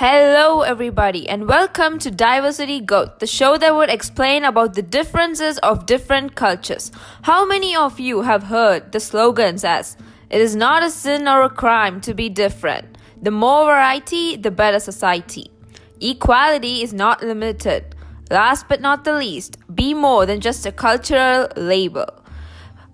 Hello, everybody, and welcome to Diversity Goat, the show that would explain about the differences of different cultures. How many of you have heard the slogans as "It is not a sin or a crime to be different"? The more variety, the better society. Equality is not limited. Last but not the least, be more than just a cultural label.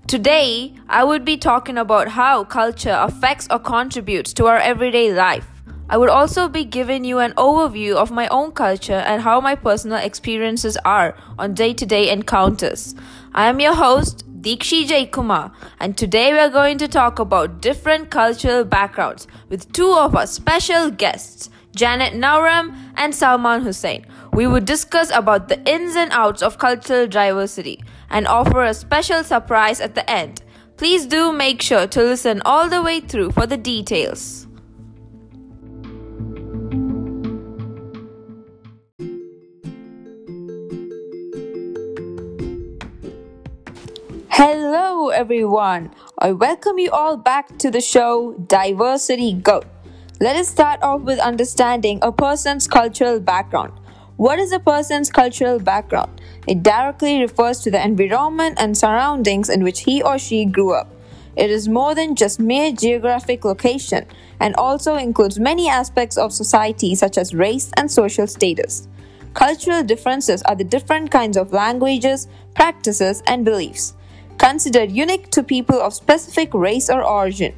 Today, I would be talking about how culture affects or contributes to our everyday life. I would also be giving you an overview of my own culture and how my personal experiences are on day to day encounters. I am your host, Dikshi Jaikumar, and today we are going to talk about different cultural backgrounds with two of our special guests, Janet Nauram and Salman Hussein. We would discuss about the ins and outs of cultural diversity and offer a special surprise at the end. Please do make sure to listen all the way through for the details. Everyone. I welcome you all back to the show Diversity Go. Let us start off with understanding a person's cultural background. What is a person's cultural background? It directly refers to the environment and surroundings in which he or she grew up. It is more than just mere geographic location and also includes many aspects of society such as race and social status. Cultural differences are the different kinds of languages, practices, and beliefs considered unique to people of specific race or origin.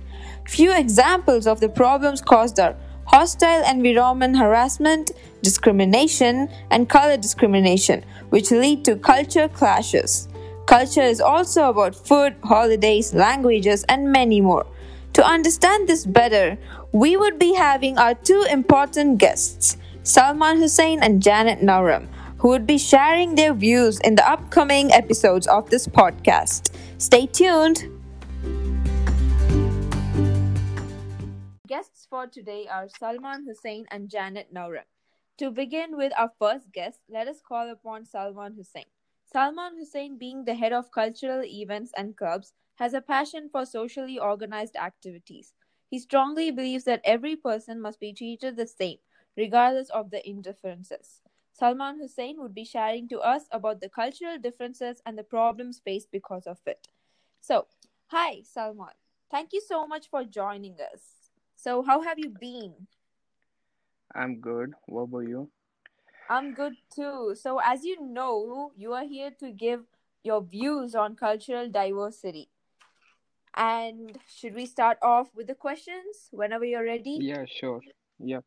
Few examples of the problems caused are hostile environment harassment, discrimination, and color discrimination, which lead to culture clashes. Culture is also about food, holidays, languages, and many more. To understand this better, we would be having our two important guests, Salman Hussein and Janet Nauram, who would be sharing their views in the upcoming episodes of this podcast. Stay tuned. Guests for today are Salman Hussein and Janet Nauram. To begin with our first guest, let us call upon Salman Hussein. Salman Hussein, being the head of cultural events and clubs, has a passion for socially organized activities. He strongly believes that every person must be treated the same, regardless of the indifferences. Salman Hussein would be sharing to us about the cultural differences and the problems faced because of it. So, hi, Salman. Thank you so much for joining us. So, how have you been? I'm good. What about you? I'm good too. So, as you know, you are here to give your views on cultural diversity. And should we start off with the questions whenever you're ready? Yeah, sure. Yep.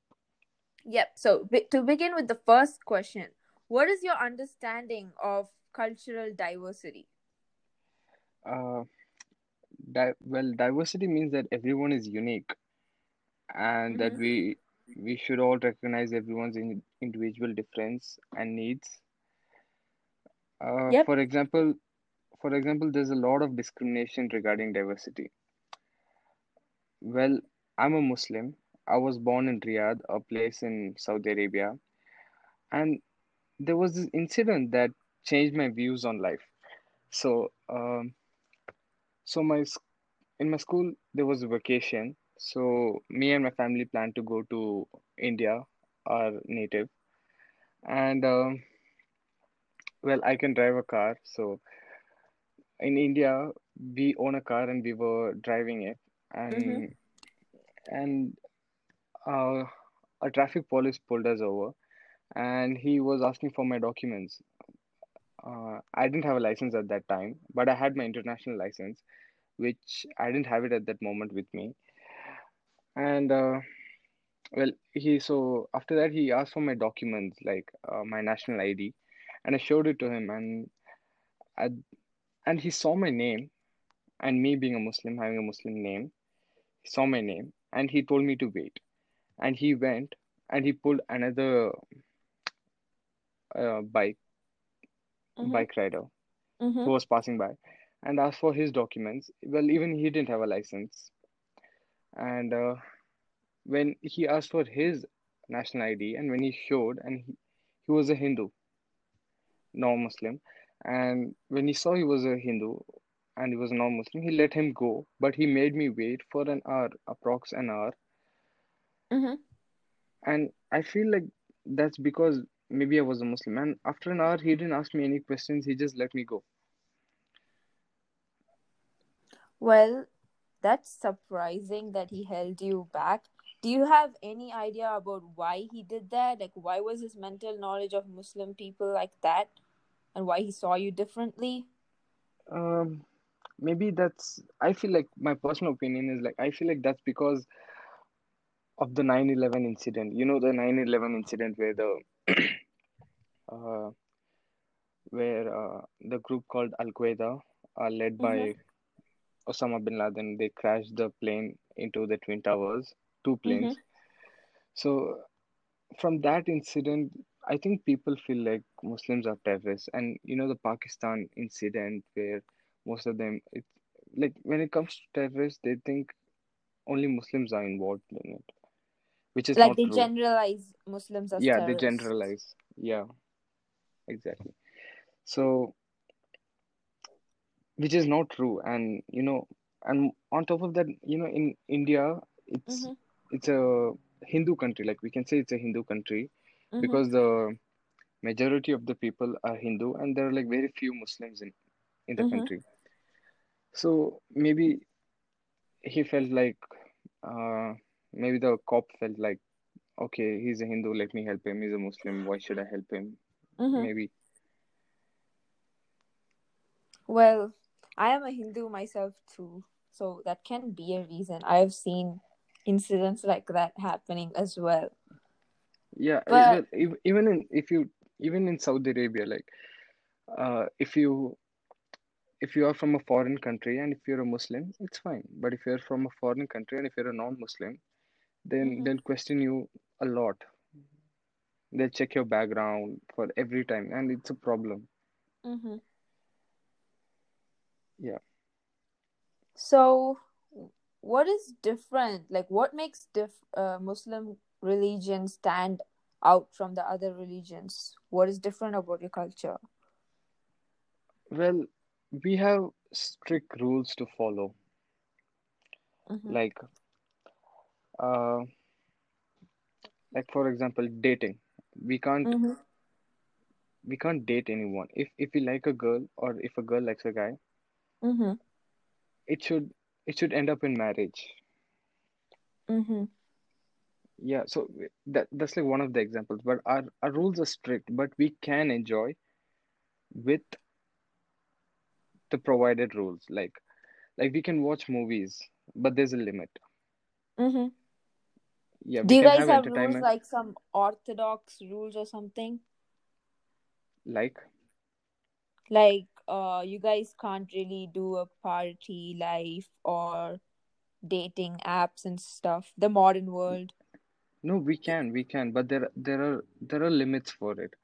Yep. So be- to begin with the first question, what is your understanding of cultural diversity? Uh, di- well, diversity means that everyone is unique, and that Mm-hmm. we we should all recognize everyone's in, individual difference and needs. Uh, Yep. for example, for example, there's a lot of discrimination regarding diversity. Well, I'm a Muslim. I was born in Riyadh, a place in Saudi Arabia, and there was this incident that changed my views on life. So, um, so my in my school there was a vacation. So me and my family planned to go to India, our native, and um, well, I can drive a car. So in India, we own a car and we were driving it, Mm-hmm. and and uh, a traffic police pulled us over, and he was asking for my documents. Uh, I didn't have a license at that time, but I had my international license, which I didn't have it at that moment with me. And uh, well, he so after that he asked for my documents, like uh, my national ID, and I showed it to him, and I, and he saw my name, and me being a Muslim, having a Muslim name, he saw my name, and he told me to wait, and he went, and he pulled another uh, bike Mm-hmm. bike rider Mm-hmm. who was passing by, and asked for his documents. Well, even he didn't have a license, and uh, when he asked for his national ID, and when he showed, and he, he was a Hindu, non-Muslim, and when he saw he was a Hindu and he was non-Muslim, he let him go, but he made me wait for an hour, approx an hour, Mm-hmm. and I feel like that's because maybe I was a Muslim. And after an hour, he didn't ask me any questions. He just let me go. Well, that's surprising that he held you back. Do you have any idea about why he did that? Like, why was his mental knowledge of Muslim people like that? And why he saw you differently? Um, maybe that's. I feel like my personal opinion is like I feel like that's because of the 9/11 incident. You know the 9/11 incident where the uh, where uh, the group called Al Qaeda, uh, led Mm-hmm. by Osama bin Laden, they crashed the plane into the Twin Towers, two Mm-hmm. planes. So from that incident, I think people feel like Muslims are terrorists. And you know, the Pakistan incident where most of them, it's like when it comes to terrorists, they think only Muslims are involved in it, which is Like, they true. generalize Muslims as Yeah, they generalize. Yeah, exactly. So, which is not true. And you know, and on top of that, you know, in India, it's Mm-hmm. it's a Hindu country. Like we can say it's a Hindu country Mm-hmm. because the majority of the people are Hindu and there are like very few Muslims in, in the Mm-hmm. country. So maybe he felt like uh, maybe the cop felt like, okay, he's a Hindu, let me help him. He's a Muslim, why should I help him? Mm-hmm. Maybe. Well, I am a Hindu myself too, so that can be a reason. I have seen incidents like that happening as well. Yeah, But ev- even in if you even in Saudi Arabia, like uh, if you if you are from a foreign country and if you're a Muslim, it's fine. But if you're from a foreign country and if you're a non-Muslim, then mm-hmm, they'll question you a lot. They'll check your background for every time, and it's a problem. mm-hmm. Yeah. So what is different? Like, what makes diff uh, Muslim religion stand out from the other religions? What is different about your culture? Well, we have strict rules to follow. Mm-hmm, Like, uh, like for example, dating. We can't mm-hmm, we can't date anyone. If if we like a girl or if a girl likes a guy, mm-hmm, it should it should end up in marriage. mm-hmm, Yeah. So that that's like one of the examples. But our our rules are strict, but we can enjoy with the provided rules. Like like we can watch movies, but there's a limit. mm-hmm. Yeah, Do you guys have have rules like some orthodox rules or something? like Like, uh, you guys can't really do a party life or dating apps and stuff. The modern world. no, we can, we can, but there there are there are limits for it.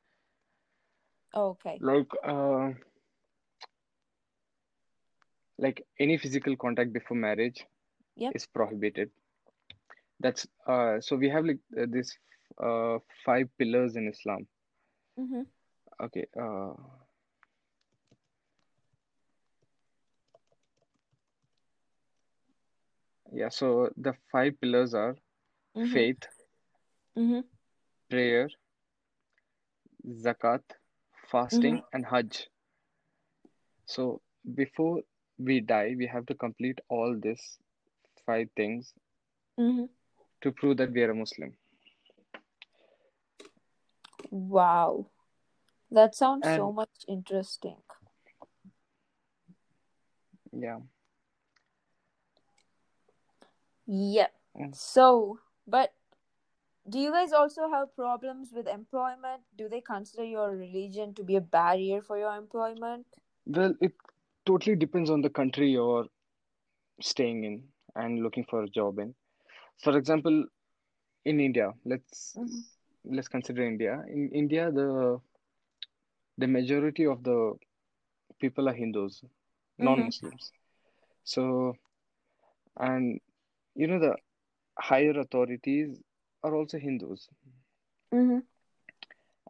Okay. Like uh like any physical contact before marriage Yep. is prohibited. That's uh so we have like uh, this uh five pillars in Islam. Mm-hmm. Okay, uh yeah, so the five pillars are Mm-hmm. faith, Mm-hmm. prayer, zakat, Mm-hmm. fasting, and hajj. So before we die, we have to complete all these five things Mm-hmm. To prove that we are a Muslim. Wow. That sounds so much interesting. yeah, Yep. mm, So, but do you guys also have problems with employment? Do they consider your religion to be a barrier for your employment? well, it totally depends on the country you're staying in and looking for a job in. For example, in India, let's Mm-hmm. let's consider India. In India, the the majority of the people are Hindus, Mm-hmm. non-Muslims. So, and you know the higher authorities are also Hindus. Mm-hmm.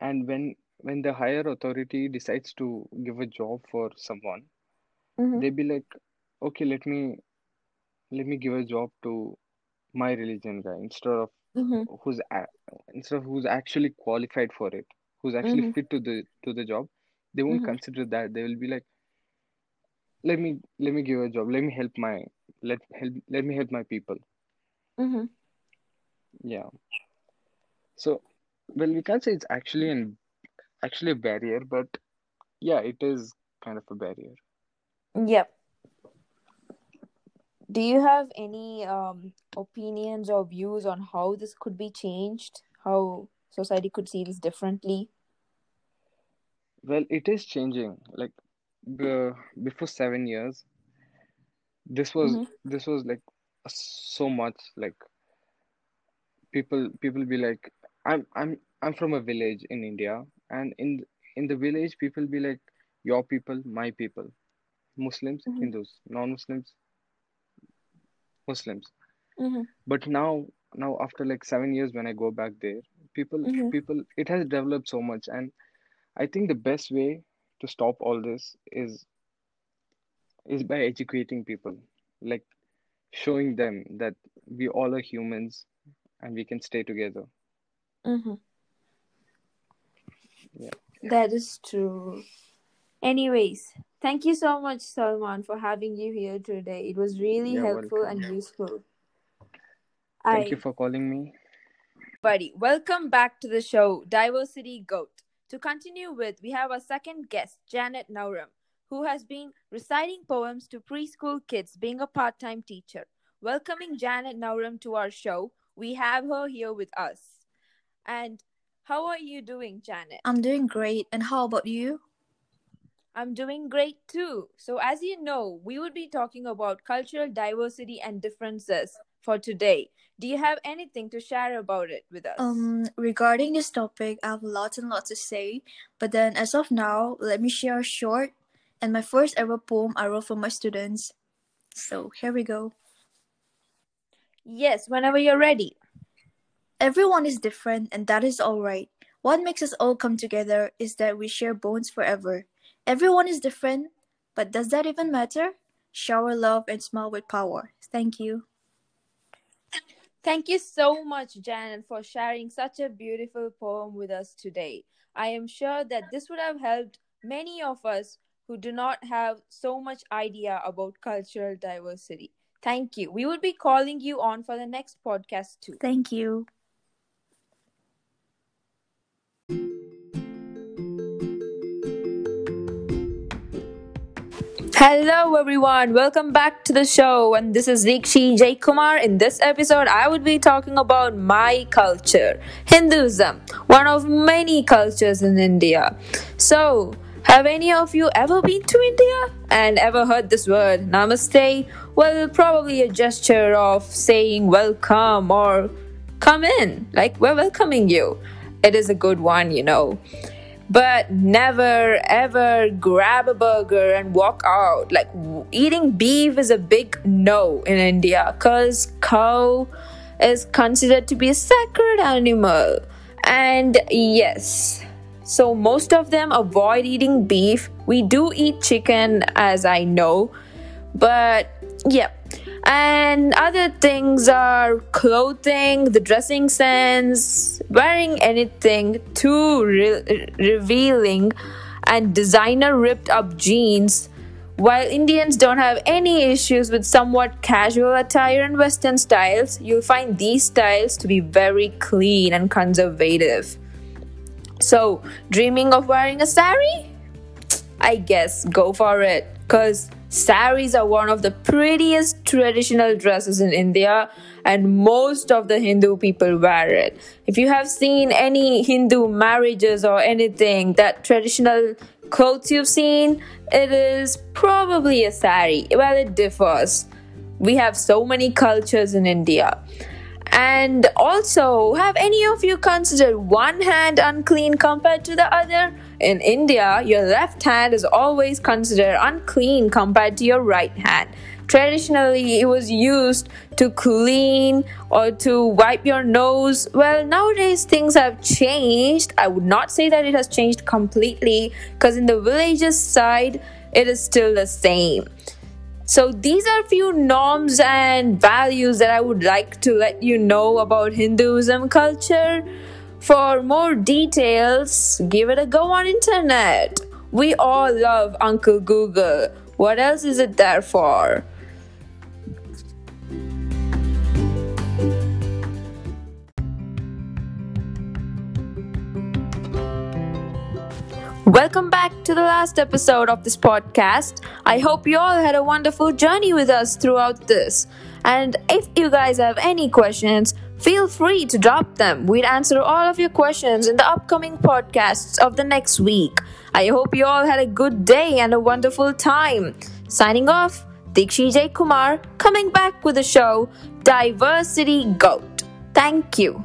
And when when the higher authority decides to give a job for someone, Mm-hmm. they be like, okay, let me let me give a job to my religion guy instead of Mm-hmm. who's a- instead of who's actually qualified for it, who's actually Mm-hmm. fit to the to the job, they won't Mm-hmm. consider that. They will be like, let me let me give a job. Let me help my let help let me help my people. Mm-hmm. Yeah. So, well, we can't say it's actually an actually a barrier, but yeah, it is kind of a barrier. Yep. Do you have any um, opinions or views on how this could be changed? How society could see this differently? Well, it is changing. Like the before seven years, this was Mm-hmm. this was like so much like people people be like I'm I'm I'm from a village in India and in in the village people be like your people my people Muslims Mm-hmm. Hindus non-Muslims Muslims Mm-hmm. but now now after like seven years when I go back there people Mm-hmm. people it has developed so much and I think the best way to stop all this is is by educating people like showing them that we all are humans and we can stay together Mm-hmm. yeah That is true. Anyways, thank you so much, Salman, for having you here today. It was really yeah helpful welcome and useful. thank you for calling me Buddy, welcome back to the show, Diversity Goat. To continue with, we have our second guest, Janet Nauram, who has been reciting poems to preschool kids, being a part time teacher. Welcoming Janet Nauram to our show, we have her here with us. And how are you doing, Janet? I'm doing great. And how about you? I'm doing great too. So, as you know, we would be talking about cultural diversity and differences for today. Do you have anything to share about it with us? Um, regarding this topic, I have lots and lots to say. But then, as of now, let me share a short and my first ever poem I wrote for my students. So here we go. yes, whenever you're ready. Everyone is different, and that is alright. What makes us all come together is that we share bones forever. Everyone is different, but does that even matter? Shower love and smile with power. Thank you. Thank you so much, Janet, for sharing such a beautiful poem with us today. I am sure that this would have helped many of us who do not have so much idea about cultural diversity. Thank you. We will be calling you on for the next podcast too. Thank you. Hello, everyone. Welcome back to the show. And this is Dikshi Jay Kumar. In this episode, I would be talking about my culture, Hinduism, one of many cultures in India. So, have any of you ever been to India and ever heard this word, Namaste? Well, probably a gesture of saying welcome or come in, like we're welcoming you. It is a good one, you know but never ever grab a burger and walk out. Like eating beef is a big no in india because cow is considered to be a sacred animal. And yes so most of them avoid eating beef. We do eat chicken as i know but yeah and other things are clothing the dressing sense wearing anything too re- revealing. And designer ripped up jeans. While indians don't have any issues with somewhat casual attire and western styles you'll find these styles to be very clean and conservative. So dreaming of wearing a sari? I guess go for it. Because saris are one of the prettiest traditional dresses in India and most of the Hindu people wear it. If you have seen any Hindu marriages or anything, that traditional clothes you've seen, it is probably a sari. Well, it differs. We have so many cultures in India. And also, have any of you considered one hand unclean compared to the other? In India, your left hand is always considered unclean compared to your right hand. Traditionally, it was used to clean or to wipe your nose. Well, nowadays things have changed. I would not say that it has changed completely because in the villages side, it is still the same So, these are few norms and values that I would like to let you know about Hinduism culture. For more details, give it a go on internet. We all love Uncle Google. What else is it there for? Welcome back to the last episode of this podcast. I hope you all had a wonderful journey with us throughout this. And if you guys have any questions, feel free to drop them. We'll answer all of your questions in the upcoming podcasts of the next week. I hope you all had a good day and a wonderful time. Signing off, Dikshi J. Kumar coming back with the show Diversity Goat. Thank you.